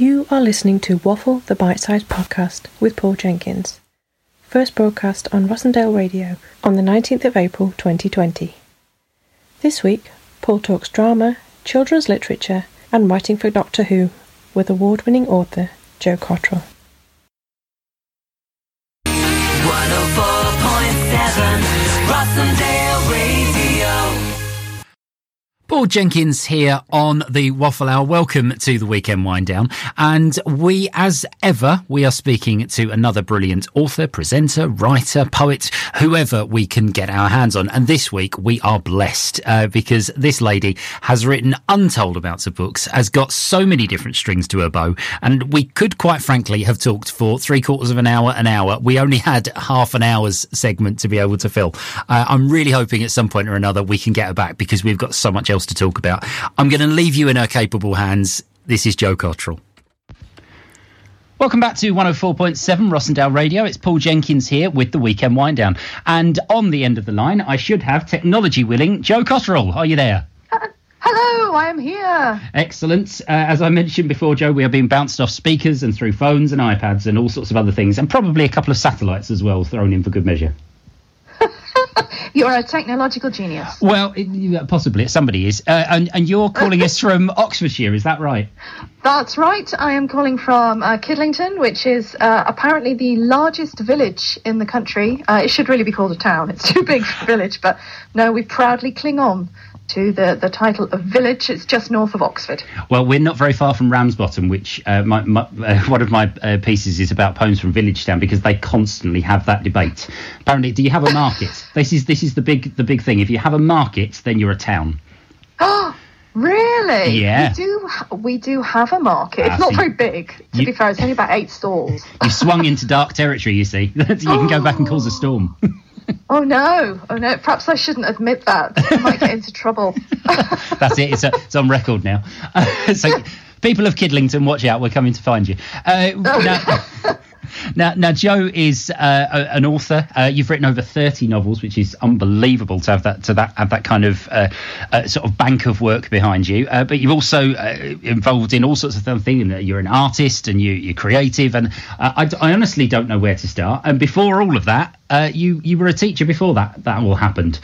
You are listening to Waffle the Bite Size Podcast with Paul Jenkins. First broadcast on Rossendale Radio on the 19th of April 2020. This week, Paul talks drama, children's literature, and writing for Doctor Who with award winning author Jo Cotterill. 104.7 Rossendale. Paul Jenkins here on the Waffle Hour. Welcome to the weekend wind down. And we, as ever, we are speaking to another brilliant author, presenter, writer, poet, whoever we can get our hands on. And this week we are blessed uh, because this lady has written untold amounts of books, has got so many different strings to her bow. And we could quite frankly have talked for three quarters of an hour, an hour. We only had half an hour's segment to be able to fill. Uh, I'm really hoping at some point or another we can get her back because we've got so much else to talk about. I'm going to leave you in her capable hands. This is Jo Cotterill. Welcome back to 104.7 Rossendale Radio. It's Paul Jenkins here with the weekend wind down. And on the end of the line, I should have technology willing Jo Cotterill. Are you there? Hello, I am here. Excellent. Uh, as I mentioned before, Jo, we are being bounced off speakers and through phones and iPads and all sorts of other things, and probably a couple of satellites as well thrown in for good measure. You're a technological genius. Well, it, possibly somebody is, uh, and and you're calling us from Oxfordshire, is that right? That's right. I am calling from uh, Kidlington, which is uh, apparently the largest village in the country. Uh, it should really be called a town. It's too big for a village, but no, we proudly cling on to the, the title of village. It's just north of Oxford. Well, we're not very far from Ramsbottom, which uh, my, my, uh, one of my uh, pieces is about poems from village town because they constantly have that debate. Apparently, do you have a market? this is this is the big the big thing. If you have a market, then you're a town. Oh, really? Yeah. We do, we do have a market. Ah, It's not see. very big, to You- be fair. It's only about eight stalls. You've swung into dark territory. You see, you can go back and cause a storm. Oh, no. Oh, no. Perhaps I shouldn't admit that. I might get into trouble. That's it. It's, a, it's on record now. so, people of Kidlington, watch out. We're coming to find you. Uh, now, now, now, Joe is uh, an author. Uh, you've written over thirty novels, which is unbelievable to have that to that have that kind of uh, uh, sort of bank of work behind you. Uh, but you've also uh, involved in all sorts of things. You're an artist and you, you're creative, and I, I honestly don't know where to start. And before all of that, you you were a teacher before that that all happened.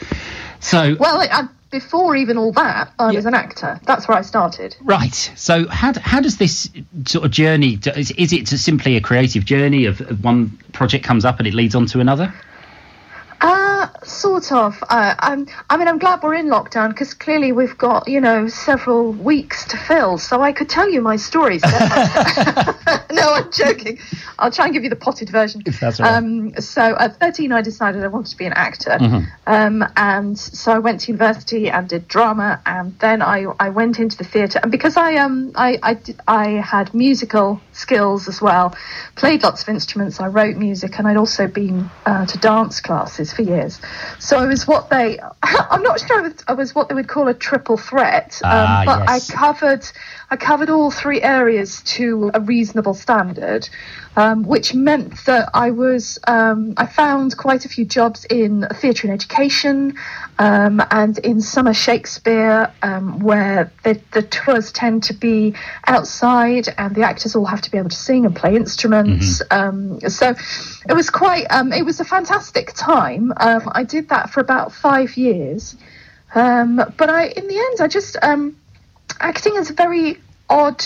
So Well, I, before even all that, I Yeah. was an actor. That's where I started. Right. So how how does this sort of journey? Is, is it simply a creative journey of, of one project comes up and it leads on to another? Sort of. Uh, I'm, I mean, I'm glad we're in lockdown because clearly we've got, you know, several weeks to fill. So I could tell you my stories. no, I'm joking. I'll try and give you the potted version. If that's right. Um, so at 13, I decided I wanted to be an actor. Mm-hmm. Um, and so I went to university and did drama. And then I, I went into the theatre. And because I, um, I, I, did, I had musical skills as well, played lots of instruments, I wrote music, and I'd also been uh, to dance classes for years. So I was what they, I'm not sure I was, I was what they would call a triple threat, um, Ah, but yes. I covered, I covered all three areas to a reasonable standard, um, which meant that I was, um, I found quite a few jobs in theatre and education, um, and in summer Shakespeare, um, where the, the tours tend to be outside, and the actors all have to be able to sing and play instruments. Um, so it was quite, um, it was a fantastic time. Um, I did that for about five years. Um, but I, in the end, I just um, acting is a very odd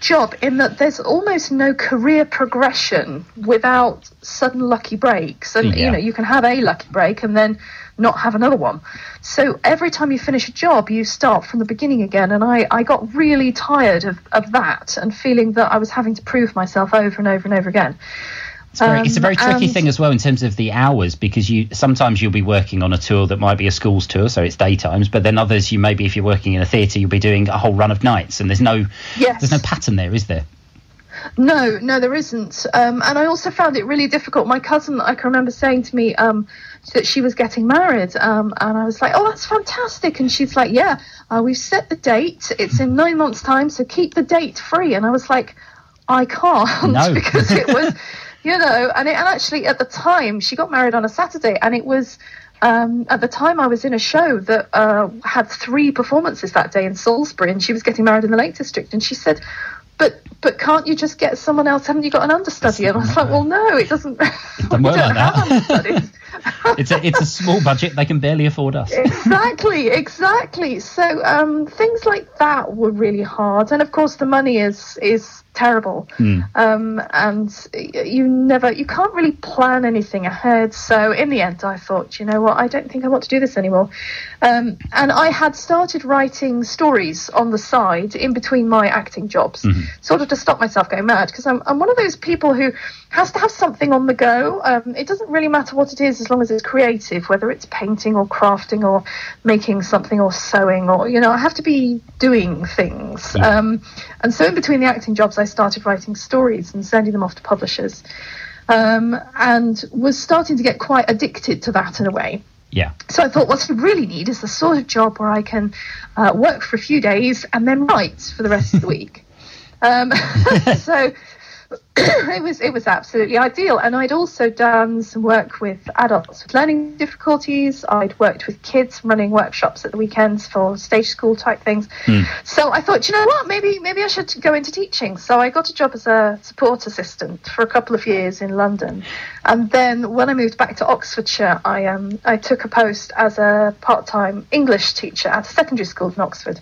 job in that there's almost no career progression without sudden lucky breaks, and Yeah. you know you can have a lucky break and then not have another one. So every time you finish a job, you start from the beginning again, and I, I got really tired of, of that and feeling that I was having to prove myself over and over and over again. It's, very, it's a Um, very tricky and- thing as well in terms of the hours because you sometimes you'll be working on a tour that might be a school's tour, so it's daytimes. But then others, you maybe if you're working in a theatre, you'll be doing a whole run of nights, and there's no Yes. there's no pattern there, is there? No, no, there isn't. Um, and I also found it really difficult. My cousin, I can remember saying to me um, that she was getting married, um, and I was like, "Oh, that's fantastic!" And she's like, "Yeah, uh, we've set the date. It's in nine months' time, so keep the date free." And I was like, "I can't No. because it was, you know." And, it, and actually, at the time, she got married on a Saturday, and it was. Um, at the time, I was in a show that uh, had three performances that day in Salisbury, and she was getting married in the Lake District. And she said, "But but can't you just get someone else? Haven't you got an understudy? And I was like, well, no, it doesn't. It doesn't work like that. understudies. It's a it's a small budget. They can barely afford us. exactly, exactly. So um, things like that were really hard, and of course the money is is terrible. Um, and you never, you can't really plan anything ahead. So in the end, I thought, you know what, I don't think I want to do this anymore. Um, and I had started writing stories on the side in between my acting jobs, sort of to stop myself going mad, because I'm, I'm one of those people who has to have something on the go. Um, it doesn't really matter what it is as long as it's creative, whether it's painting or crafting or making something or sewing or, you know, I have to be doing things. Um, and so in between the acting jobs, I started writing stories and sending them off to publishers. Um, and was starting to get quite addicted to that in a way. Yeah. So I thought, what I really need is the sort of job where I can uh, work for a few days and then write for the rest of the week. Um, so it was it was absolutely ideal. And I'd also done some work with adults with learning difficulties. I'd worked with kids running workshops at the weekends for stage school type things. So I thought, you know what, maybe maybe I should go into teaching. So I got a job as a support assistant for a couple of years in London, and then when I moved back to Oxfordshire, I um I took a post as a part time English teacher at a secondary school in Oxford,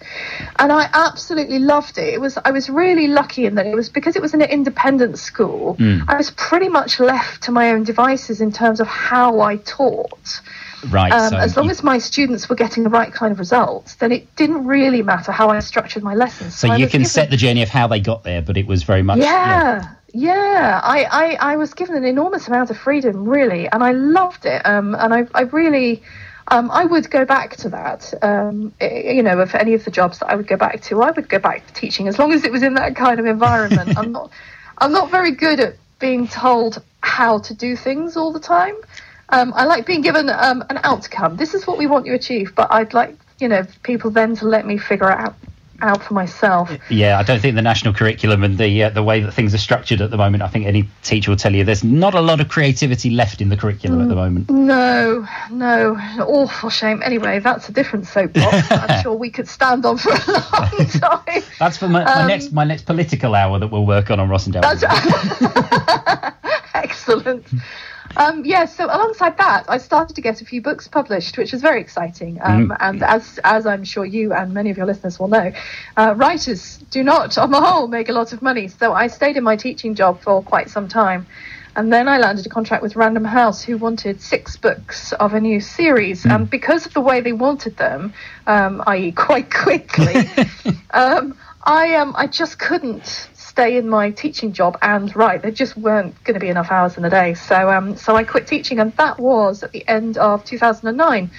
and I absolutely loved it. It was I was really lucky in that it was because it was an independent school. I was pretty much left to my own devices in terms of how I taught. Right. Um, so as long you, as my students were getting the right kind of results, then it didn't really matter how I structured my lessons. so I you can given- set the journey of how they got there, but it was very much yeah, yeah. I, I, I was given an enormous amount of freedom, really, and I loved it. Um, and I, I really, um, I would go back to that. Um, you know, of any of the jobs that I would go back to, I would go back to teaching as long as it was in that kind of environment. I'm not, I'm not very good at being told how to do things all the time. Um, I like being given um, an outcome. This is what we want you to achieve, but I'd like, you know, people then to let me figure out out for myself. Yeah, I don't think the national curriculum and the uh, the way that things are structured at the moment. I think any teacher will tell you there's not a lot of creativity left in the curriculum at the moment. No, no, awful shame. Anyway, that's a different soapbox. I'm sure we could stand on for a long time. That's for my, my Um, next my next political hour that we'll work on on Rossendale. That's excellent. Um, yeah, so alongside that, I started to get a few books published, which was very exciting. Um, And as as I'm sure you and many of your listeners will know, uh, writers do not, on the whole, make a lot of money. So I stayed in my teaching job for quite some time. And then I landed a contract with Random House, who wanted six books of a new series. And because of the way they wanted them, um, i.e., quite quickly, um, I um, I just couldn't stay in my teaching job and write. There just weren't going to be enough hours in the day. So um, so I quit teaching, and that was at the end of 2009.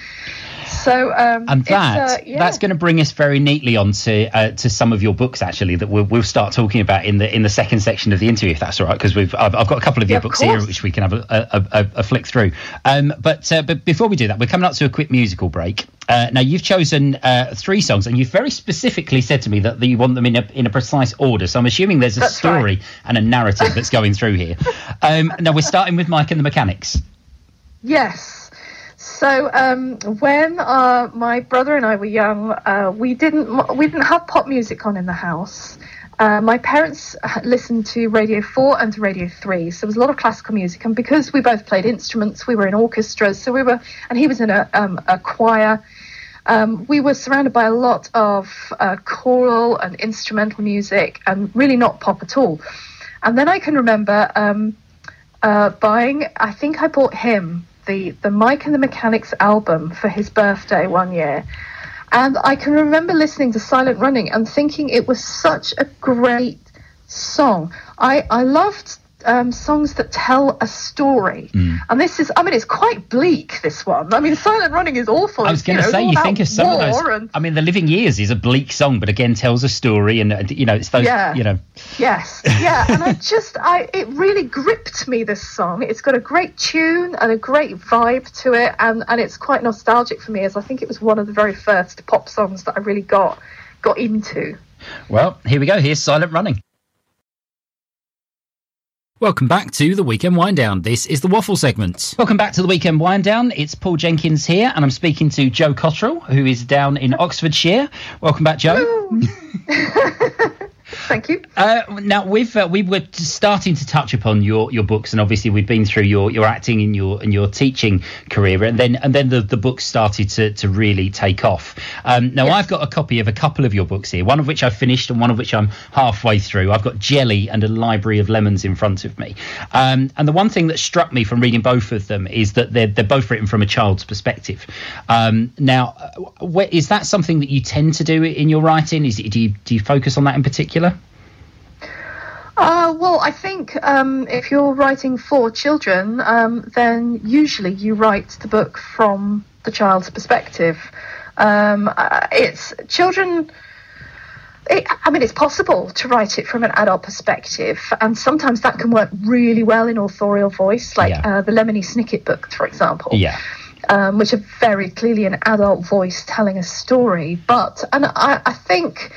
So um, and that uh, yeah. that's going to bring us very neatly on to uh, to some of your books actually that we'll, we'll start talking about in the in the second section of the interview if that's all right because we've I've, I've got a couple of Yeah, your of books here which we can have a, a, a, a flick through um, but uh, but before we do that we're coming up to a quick musical break uh, now you've chosen uh, three songs and you've very specifically said to me that, that you want them in a in a precise order so I'm assuming there's a That's story right. and a narrative that's going through here um, now we're starting with Mike and the Mechanics Yes. So um, when uh, my brother and I were young, uh, we didn't we didn't have pop music on in the house. Uh, my parents listened to Radio 4 and to Radio 3, so there was a lot of classical music. And because we both played instruments, we were in orchestras, so we were, and he was in a, um, a choir. Um, we were surrounded by a lot of uh, choral and instrumental music, and really not pop at all. And then I can remember um, uh, buying. I think I bought him the the Mike and the Mechanics album for his birthday one year, and I can remember listening to Silent Running and thinking it was such a great song. I I loved. Um, songs that tell a story, and this is—I mean, it's quite bleak. This one, I mean, Silent Running is awful. I was going to say, you think of some of those. and- I mean, The Living Years is a bleak song, but again tells a story, and uh, you know, it's those. Yeah. You know, Yes, yeah, and I just, I, it really gripped me. This song, it's got a great tune and a great vibe to it, and and it's quite nostalgic for me, as I think it was one of the very first pop songs that I really got got into. well, here we go. Here's Silent Running. Welcome back to the Weekend Wind Down. This is the Waffle segment. Welcome back to the weekend wind down. It's Paul Jenkins here, and I'm speaking to Jo Cotterill, who is down in Oxfordshire. Welcome back, Jo. Thank you. Uh, now we've uh, we were starting to touch upon your, your books, and obviously we've been through your, your acting and your and your teaching career, and then and then the, the books started to, to really take off. Um, now Yes. I've got a copy of a couple of your books here, one of which I've finished and one of which I'm halfway through. I've got Jelly and a Library of Lemons in front of me, um, and the one thing that struck me from reading both of them is that they're they're both written from a child's perspective. Um, now, uh, where, is that something that you tend to do in your writing? Is it, do you do you focus on that in particular? Uh, well, I think um, if you're writing for children, um, then usually you write the book from the child's perspective. Um, uh, it's children. It, I mean, it's possible to write it from an adult perspective, and sometimes that can work really well in authorial voice, like Yeah. uh, the Lemony Snicket book, for example Yeah. um, which are very clearly an adult voice telling a story. But and I, I think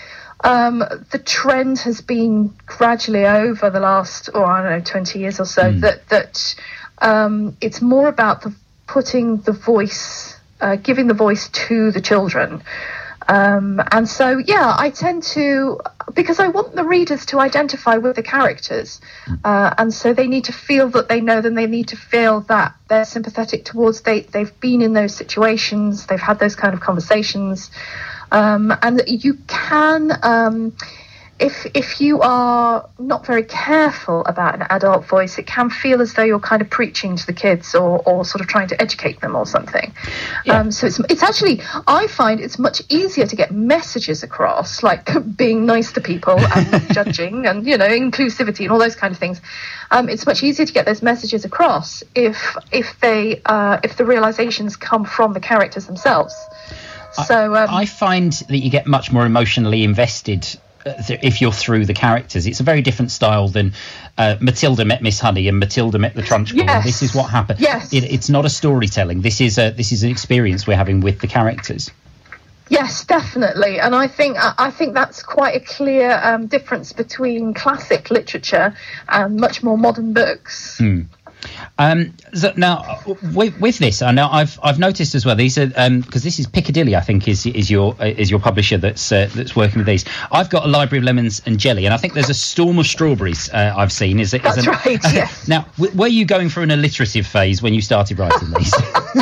um, the trend has been gradually over the last, or I don't know, twenty years or so that that um, it's more about the putting the voice, uh, giving the voice to the children. Um, and so, yeah, I tend to, because I want the readers to identify with the characters. Uh, and so they need to feel that they know them. They need to feel that they're sympathetic towards, they, they've been in those situations, they've had those kind of conversations. Um, and you can, um, if if you are not very careful about an adult voice, it can feel as though you're kind of preaching to the kids or, or sort of trying to educate them or something. Um, so it's it's actually I find it's much easier to get messages across, like being nice to people and judging and you know inclusivity and all those kind of things. Um, it's much easier to get those messages across if if they uh, if the realizations come from the characters themselves. So um, I find that you get much more emotionally invested uh, if you're through the characters. It's a very different style than uh, Matilda met Miss Honey and Matilda met the Trunchbull. Yes. This is what happened. Yes. It, it's not a storytelling. This is a this is an experience we're having with the characters. Yes, definitely, and I think I think that's quite a clear um, difference between classic literature and much more modern books. Um, so now uh, with, with this, I know I've I've noticed as well. These are because this is Piccadilly, I think, is is your uh, is your publisher that's uh, that's working with these. I've got a library of lemons and jelly, and I think there's a storm of strawberries. Uh, I've seen. Is it? That's an- right, yes. now, w- were you going through an alliterative phase when you started writing these?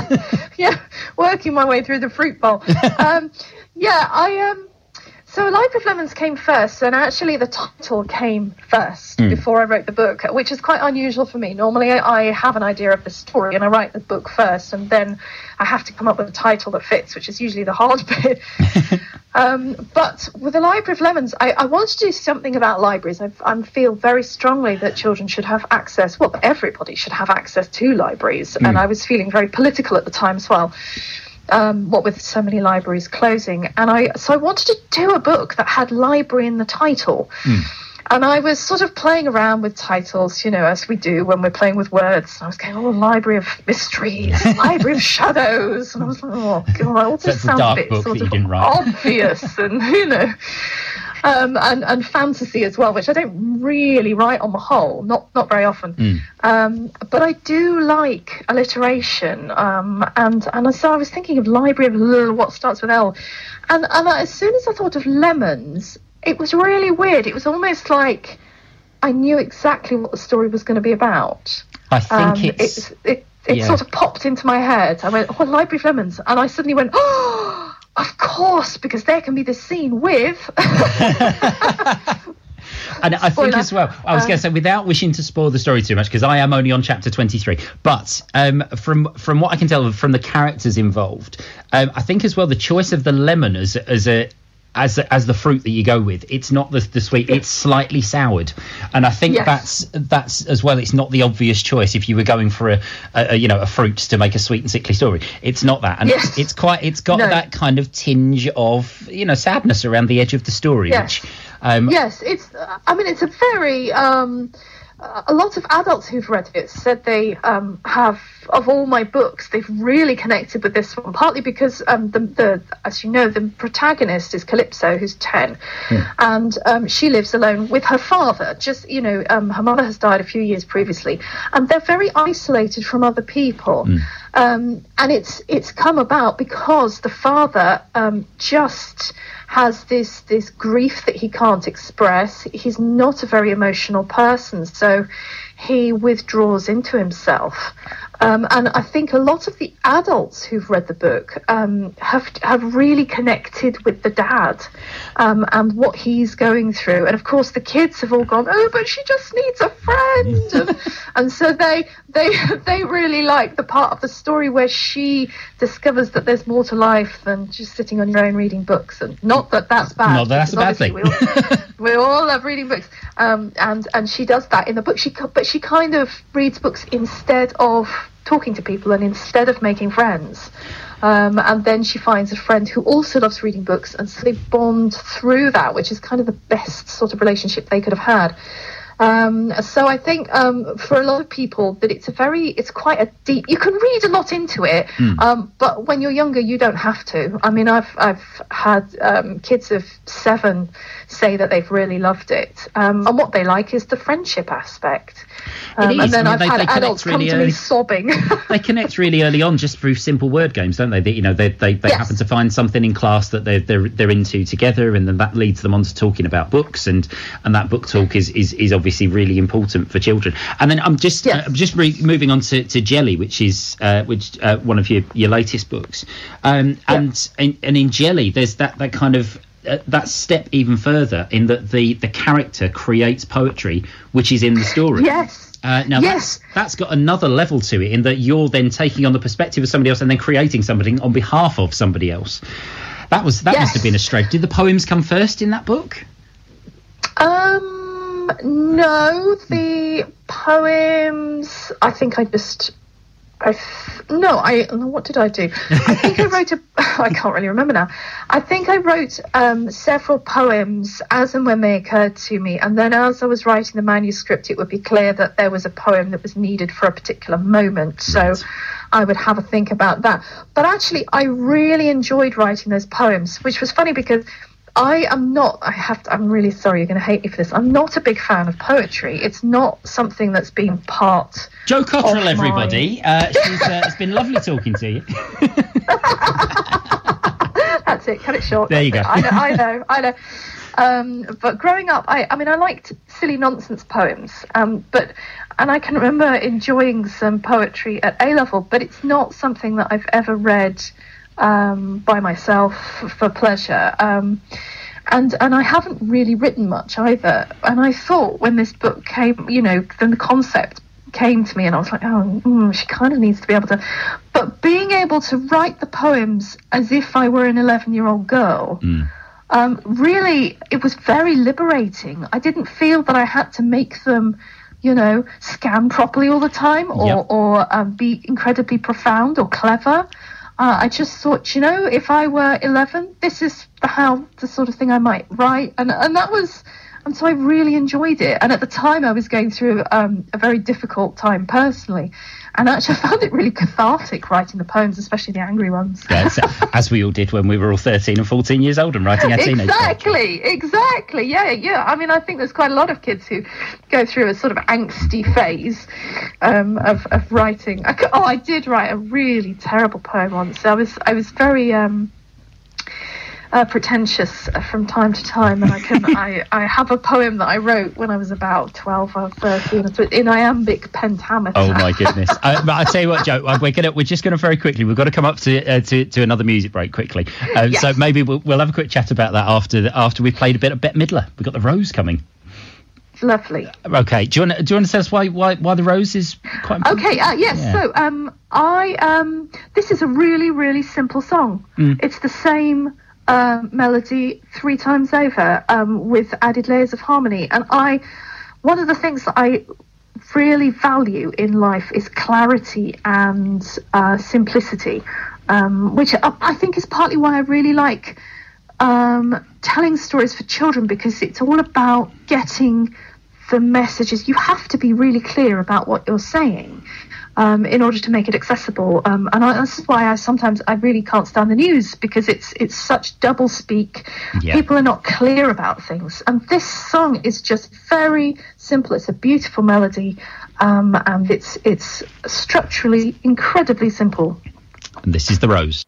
yeah, working my way through the fruit bowl. um, yeah, I um. So Library of Lemons came first, and actually the title came first before I wrote the book, which is quite unusual for me. Normally, I have an idea of the story and I write the book first, and then I have to come up with a title that fits, which is usually the hard bit. Um, but with the Library of Lemons, I, I wanted to do something about libraries. I, I feel very strongly that children should have access, well, everybody should have access to libraries. And I was feeling very political at the time as well, um, what with so many libraries closing. And I, so I wanted to do a book that had library in the title. And I was sort of playing around with titles, you know, as we do when we're playing with words. I was going, oh, Library of Mysteries, Library of Shadows. And I was like, oh, God, all this sounds a bit sort of obvious and, you know, um, and, and fantasy as well, which I don't really write on the whole, not, not very often. Hmm. Um, but I do like alliteration. Um, and, and so I was thinking of Library of L, what starts with L. And, and as soon as I thought of lemons, it was really weird. It was almost like I knew exactly what the story was going to be about. I think Um, it's. it, it, it yeah. sort of popped into my head. I went, oh, Library of Lemons. And I suddenly went, oh, of course, because there can be the scene with. And I think as well, I was Um, going to say, without wishing to spoil the story too much, because I am only on chapter 23, but um, from from what I can tell from the characters involved, um, I think as well the choice of the lemon as, as a as as the fruit that you go with, it's not the, the sweet, it's slightly soured, and I think Yes. that's that's as well. It's not the obvious choice if you were going for a, a, a you know a fruit to make a sweet and sickly story. It's not that, and Yes. it's, it's quite it's got No. that kind of tinge of you know sadness around the edge of the story, Yes. which um, yes, it's. I mean, it's a very. Um, a lot of adults who've read it said they um, have of all my books they've really connected with this one partly because um, the, the as you know the protagonist is calypso who's 10 and um, she lives alone with her father just you know um, her mother has died a few years previously. And they're very isolated from other people. Um, and it's it's come about because the father um, just has this this grief that he can't express. He's not a very emotional person, so he withdraws into himself. Um, and I think a lot of the adults who've read the book um, have have really connected with the dad um, and what he's going through. And of course, the kids have all gone, "Oh, but she just needs a friend," and, and so they they they really like the part of the story where she discovers that there's more to life than just sitting on your own reading books. And not that that's bad. Not that that's a bad thing. We all, we all love reading books, um, and and she does that in the book. She but she kind of reads books instead of talking to people and instead of making friends. Um, and then she finds a friend who also loves reading books, and so they bond through that, which is kind of the best sort of relationship they could have had. Um, so I think um, for a lot of people that it's a very, it's quite a deep. You can read a lot into it, um, but when you're younger, you don't have to. I mean, I've I've had um, kids of seven say that they've really loved it, um, and what they like is the friendship aspect. Um, is. And then I mean, I've they- had they adults come really to early. me sobbing. they connect really early on just through simple word games, don't they? That you know they they, they Yes. happen to find something in class that they're they're they're into together, and then that leads them on to talking about books, and and that book talk is is, is obviously really important for children. And then I'm just Yes. uh, I'm just re- moving on to, to Jelly, which is uh, which uh, one of your your latest books, um, and, and and in Jelly there's that that kind of uh, that step even further in that the the character creates poetry which is in the story. yes. Uh, now Yes. that's, that's got another level to it in that you're then taking on the perspective of somebody else and then creating something on behalf of somebody else. That was that must have been a stretch. Did the poems come first in that book? Um, no, the poems. I think I just. I no, I what did I do? I think I wrote a. I can't really remember now. I think I wrote um, several poems as and when they occurred to me, and then as I was writing the manuscript, it would be clear that there was a poem that was needed for a particular moment. So. I would have a think about that. But actually, I really enjoyed writing those poems, which was funny because I am not. I have. To, I'm really sorry. You're going to hate me for this. I'm not a big fan of poetry. It's not something that's been part. Jo Cotterill, everybody. Uh, she's, uh, it's been lovely talking to you. That's it. Cut it short. There you go. I know. I know. I know. Um, but growing up, I, I mean, I liked silly nonsense poems. Um, but and I can remember enjoying some poetry at A level, but it's not something that I've ever read um, by myself for pleasure. Um, and and I haven't really written much either. And I thought when this book came, you know, then the concept came to me, and I was like, oh, mm, she kind of needs to be able to. But being able to write the poems as if I were an eleven-year-old girl. Um, really, it was very liberating. I didn't feel that I had to make them, you know, scan properly all the time or, Yep. or um, be incredibly profound or clever. Uh, I just thought, you know, if I were 11, this is how the sort of thing I might write, and and that was, and so I really enjoyed it. And at the time, I was going through um, a very difficult time personally, and actually, I found it really cathartic writing the poems, especially the angry ones. Yes, as we all did when we were all 13 and 14 years old and writing our teenage. Exactly, exactly. Yeah, yeah. I mean, I think there's quite a lot of kids who go through a sort of angsty phase um, of, of writing. I, oh, I did write a really terrible poem once. I was I was very um, uh, pretentious uh, from time to time, and I can I, I have a poem that I wrote when I was about twelve or thirteen, in iambic pentameter. Oh my goodness! uh, but I tell you what, Jo, uh, we're gonna we're just gonna very quickly. We've got to come up to uh, to, to another music break quickly. Uh, So maybe we'll, we'll have a quick chat about that after the, after we've played a bit of Bette Midler. We've got the Rose coming. Lovely. Okay, do you want to, do you want to tell us why why why the Rose is quite important? Okay, uh, yes. Yeah. So, um, I um, this is a really, really simple song. Mm. It's the same uh, melody three times over um, with added layers of harmony. And I, one of the things that I really value in life is clarity and uh, simplicity, um, which I, think is partly why I really like um, telling stories for children because it's all about getting the messages. You have to be really clear about what you're saying. Um, in order to make it accessible, um, and I, this is why I sometimes I really can't stand the news because it's it's such double speak. Yeah. People are not clear about things, and this song is just very simple. It's a beautiful melody, um, and it's it's structurally incredibly simple. And this is the rose.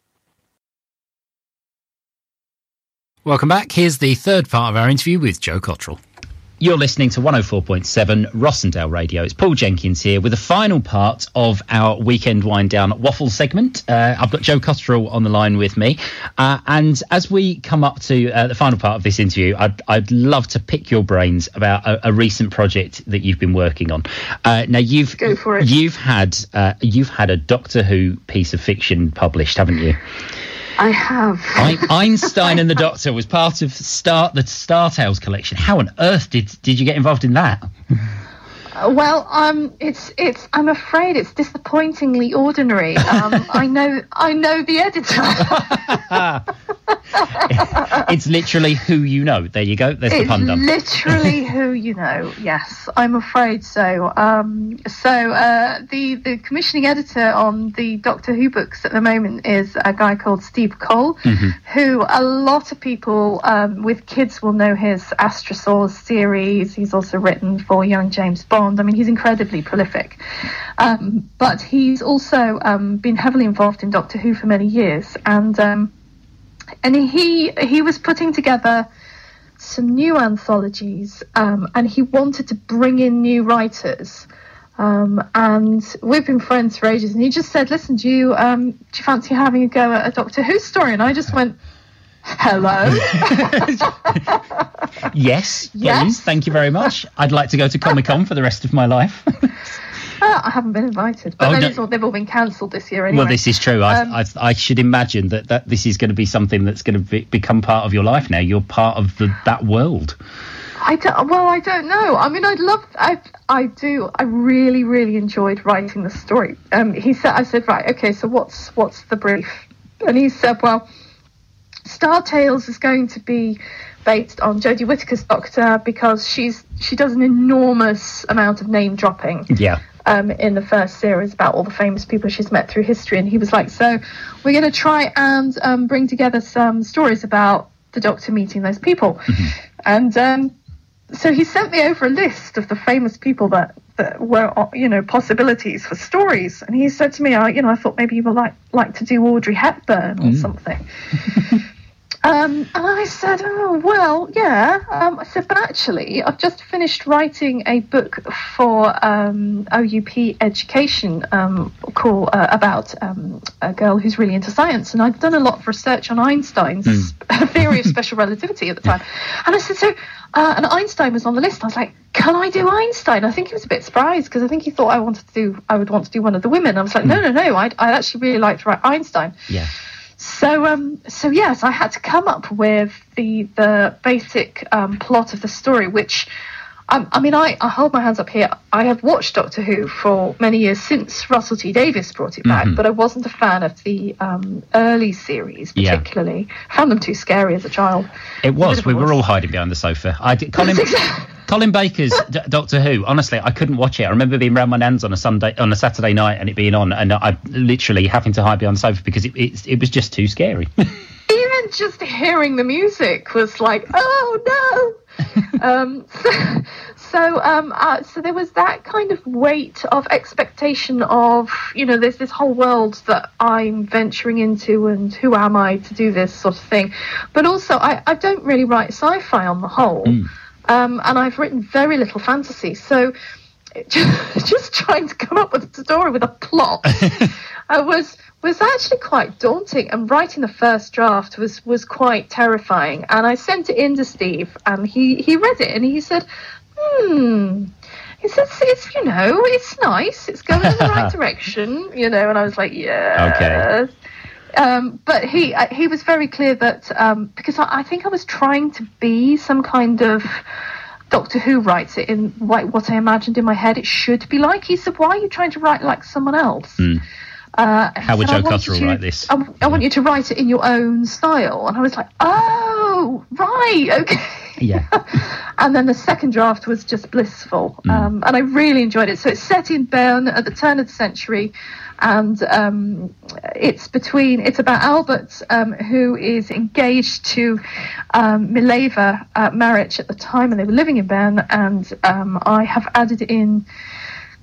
Welcome back. Here's the third part of our interview with Jo Cotterill. You're listening to 104.7 Rossendale Radio. It's Paul Jenkins here with the final part of our weekend wind down waffle segment. Uh, I've got Jo Cotterill on the line with me. Uh, and as we come up to uh, the final part of this interview, I'd, I'd love to pick your brains about a, a recent project that you've been working on. Uh, now you've Go for it. you've had uh, you've had a Doctor Who piece of fiction published, haven't you? I have. Einstein and the Doctor was part of Star the Star Tales collection. How on earth did did you get involved in that? Well, um, it's it's. I'm afraid it's disappointingly ordinary. Um, I know I know the editor. it's literally who you know. There you go. There's the it's pun done. literally who you know. Yes, I'm afraid so. Um, so uh, the the commissioning editor on the Doctor Who books at the moment is a guy called Steve Cole, Mm-hmm. who a lot of people um, with kids will know his Astrosaurs series. He's also written for Young James Bond. I mean, he's incredibly prolific. Um, but he's also um, been heavily involved in Doctor Who for many years, and um, and he he was putting together some new anthologies, um, and he wanted to bring in new writers. Um, and we've been friends for ages, and he just said, "Listen, do you um, do you fancy having a go at a Doctor Who story?" And I just went, "Hello." Yes, Yes. Thank you very much. I'd like to go to Comic Con for the rest of my life. Uh, I haven't been invited, but Oh, then no. all, they've all been cancelled this year anyway. well, this is true. I, Um, I, I should imagine that, that this is going to be something that's going to be, become part of your life now. You're part of the, that world. I don't, well, I don't know. I mean, I'd love, I, I do, I really, really enjoyed writing the story. Um, he said, I said, right, okay, so what's, what's the brief? And he said, well, Star Tales is going to be based on Jodie Whittaker's Doctor because she's, she does an enormous amount of name dropping Yeah. um, in the first series about all the famous people she's met through history. And he was like, So we're going to try and um, bring together some stories about the Doctor meeting those people. And um, so he sent me over a list of the famous people that, that were, you know, possibilities for stories. And he said to me, I, you know, I thought maybe you would like, like to do Audrey Hepburn or something. Um, and I said, "Oh well, yeah." Um, I said, "But actually, I've just finished writing a book for um, OUP Education um, called uh, about um, a girl who's really into science, and I'd done a lot of research on Einstein's theory of special relativity at the time." And I said, "So." Uh, and Einstein was on the list. I was like, "Can I do Einstein?" I think he was a bit surprised because I think he thought I wanted to do, I would want to do one of the women. I was like, "No, no, no! I'd, I'd actually really like to write Einstein." Yeah. So, um, so yes, I had to come up with the the basic um, plot of the story, which. Um, I mean, I, I hold my hands up here. I have watched Doctor Who for many years since Russell T Davies brought it back, but I wasn't a fan of the um, early series, particularly. I found them too scary as a child. It was. We were all hiding behind the sofa. I did, Colin, Colin Baker's D- Doctor Who. Honestly, I couldn't watch it. I remember being round my nan's on a Sunday, on a Saturday night, and it being on, and I literally having to hide behind the sofa because it it, it was just too scary. even just hearing the music was like, oh no. Um, so, so, um, uh, so there was that kind of weight of expectation of, you know, there's this whole world that I'm venturing into, and who am I to do this sort of thing. But also, I, I don't really write sci-fi on the whole, um, and I've written very little fantasy. So. Just trying to come up with a story with a plot uh, was was actually quite daunting and writing the first draft was was quite terrifying. And i sent it in to steve and he he read it and he said hmm. He says it's you know it's nice. It's going in the right direction you know and i was like yeah um, but he uh, he was very clear that um, because I, I think I was trying to be some kind of Doctor Who writes it in like what I imagined in my head it should be like. He said, "Why are you trying to write like someone else?" Uh, How would Jo want Cotterill you to- write this?" I, I want you to write it in your own style, and I was like, "Oh, right, okay." yeah. and then the second draft was just blissful, Mm. um, and I really enjoyed it. So it's set in Bern at the turn of the century, and um, it's between it's about Albert, um, who is engaged to um, Mileva uh, Maric at the time, and they were living in Bern, and um, I have added in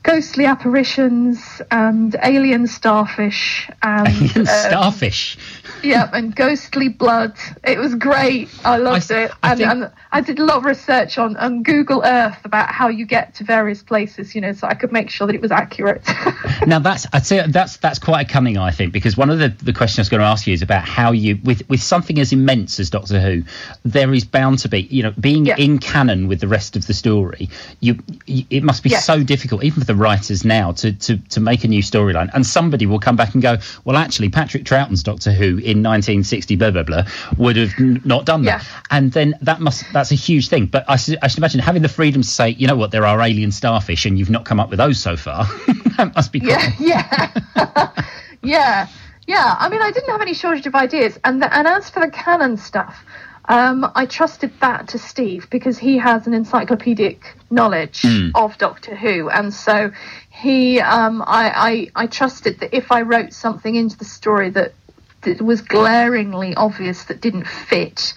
ghostly apparitions and alien starfish and uh, Starfish. yeah, and ghostly blood. It was great. I loved I- it. I and, think- and I did a lot of research on, on Google Earth about how you get to various places, you know, so I could make sure that it was accurate. now that's I'd say that's that's quite a cunning, I think, because one of the, the questions I was going to ask you is about how you with with something as immense as Doctor Who, there is bound to be you know being Yeah. in canon with the rest of the story. You, you it must be Yeah. so difficult, even for the writers now, to to to make a new storyline, and somebody will come back and go, well, actually, Patrick Troughton's Doctor Who in 1960, blah blah blah, would have n- not done that, Yeah. and then that must that's a huge thing. But I, should- I should imagine having the freedom to say, you know what, there are alien starfish, and you've not come up with those so far. that must be quite yeah, yeah, yeah, yeah. I mean, I didn't have any shortage of ideas, and the, and as for the canon stuff, um, I trusted that to Steve because he has an encyclopedic knowledge of Doctor Who, and so he, um, I, I, I trusted that if I wrote something into the story that that was glaringly obvious that didn't fit,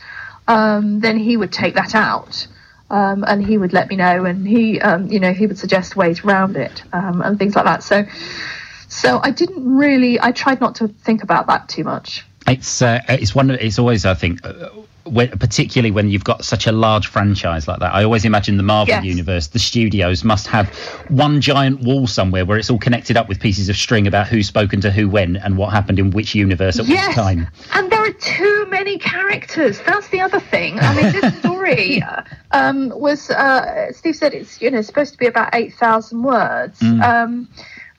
um, then he would take that out. Um, and he would let me know, and he, um, you know, he would suggest ways around it um, and things like that. So, so I didn't really. I tried not to think about that too much. It's uh, it's one. It's always I think, uh, when, particularly when you've got such a large franchise like that. I always imagine the Marvel Yes. universe, the studios must have one giant wall somewhere where it's all connected up with pieces of string about who's spoken to who when and what happened in which universe at Yes, which time. and there are too many characters. That's the other thing. I mean, this story uh, um, was. Uh, Steve said it's you know supposed to be about eight thousand words. Mm. Um,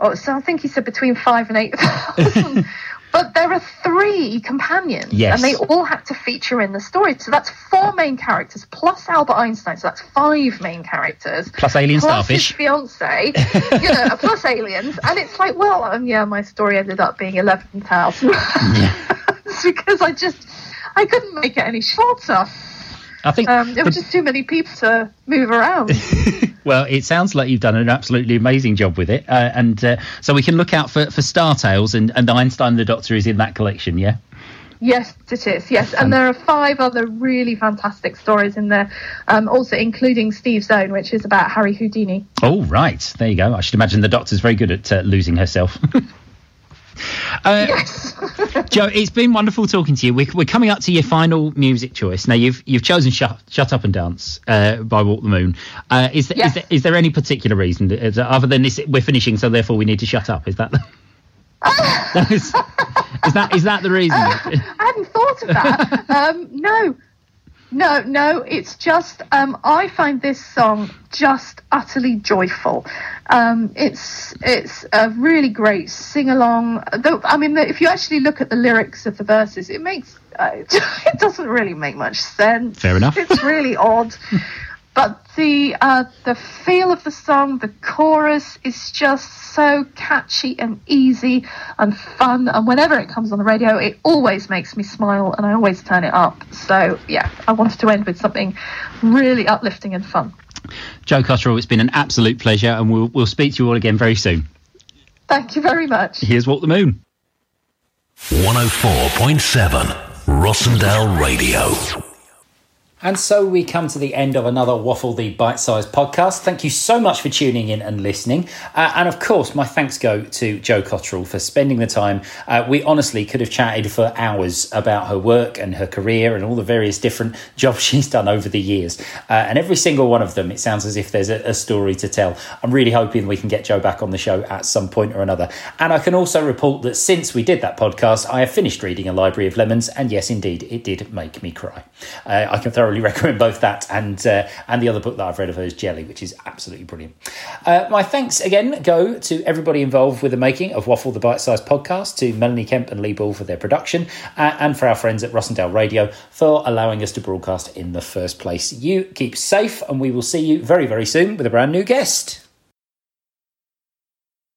oh, so I think he said between five and eight thousand. But there are three companions, Yes. and they all had to feature in the story. So that's four main characters plus Albert Einstein. So that's five main characters Plus alien plus starfish. his fiance, you know, plus aliens, and it's like, well, um, yeah, my story ended up being eleven thousand because I just I couldn't make it any shorter. I think. Um, there were just too many people to move around. well, it sounds like you've done an absolutely amazing job with it, uh, and uh, so we can look out for for Star Tales and and Einstein the Doctor is in that collection. Yeah. yes, it is. Yes, and there are five other really fantastic stories in there, um, also including Steve's own, which is about Harry Houdini. Oh, right. There you go. I should imagine the Doctor's very good at uh, losing herself. Uh, Yes. Jo, it's been wonderful talking to you. We're, we're coming up to your final music choice. Now, you've you've chosen "Shut, Shut Up and Dance" uh, by Walk the Moon. Uh, is, there, is, Yes. there, is there any particular reason that, is, other than this, we're finishing, so therefore we need to shut up? Is that that is, is that is that the reason? I hadn't thought of that. um, no, no, no. It's just um, I find this song just utterly joyful. Um, it's it's a really great sing along. Though I mean, if you actually look at the lyrics of the verses, it makes uh, it doesn't really make much sense. Fair enough. It's really odd. But the uh, the feel of the song, the chorus is just so catchy and easy and fun. And whenever it comes on the radio, it always makes me smile, and I always turn it up. So yeah, I wanted to end with something really uplifting and fun. Jo Cotterill, it's been an absolute pleasure, and we'll we'll speak to you all again very soon. Thank you very much. Here's Walk the Moon. 104.7 Rossendale Radio. And so we come to the end of another Waffle the Bite Size podcast. Thank you so much for tuning in and listening. Uh, and of course, my thanks go to Jo Cotterill for spending the time. Uh, we honestly could have chatted for hours about her work and her career and all the various different jobs she's done over the years. Uh, and every single one of them, it sounds as if there's a, a story to tell. I'm really hoping we can get Jo back on the show at some point or another. And I can also report that since we did that podcast, I have finished reading A Library of Lemons. And yes, indeed, it did make me cry. Uh, I can thoroughly recommend both that and uh, and the other book that I've read of hers, Jelly, which is absolutely brilliant. Uh, my thanks again go to everybody involved with the making of Waffle the Bite Size podcast, to Melanie Kemp and Lee Ball for their production, uh, and for our friends at Rossendale Radio for allowing us to broadcast in the first place. You keep safe, and we will see you very, very soon with a brand new guest.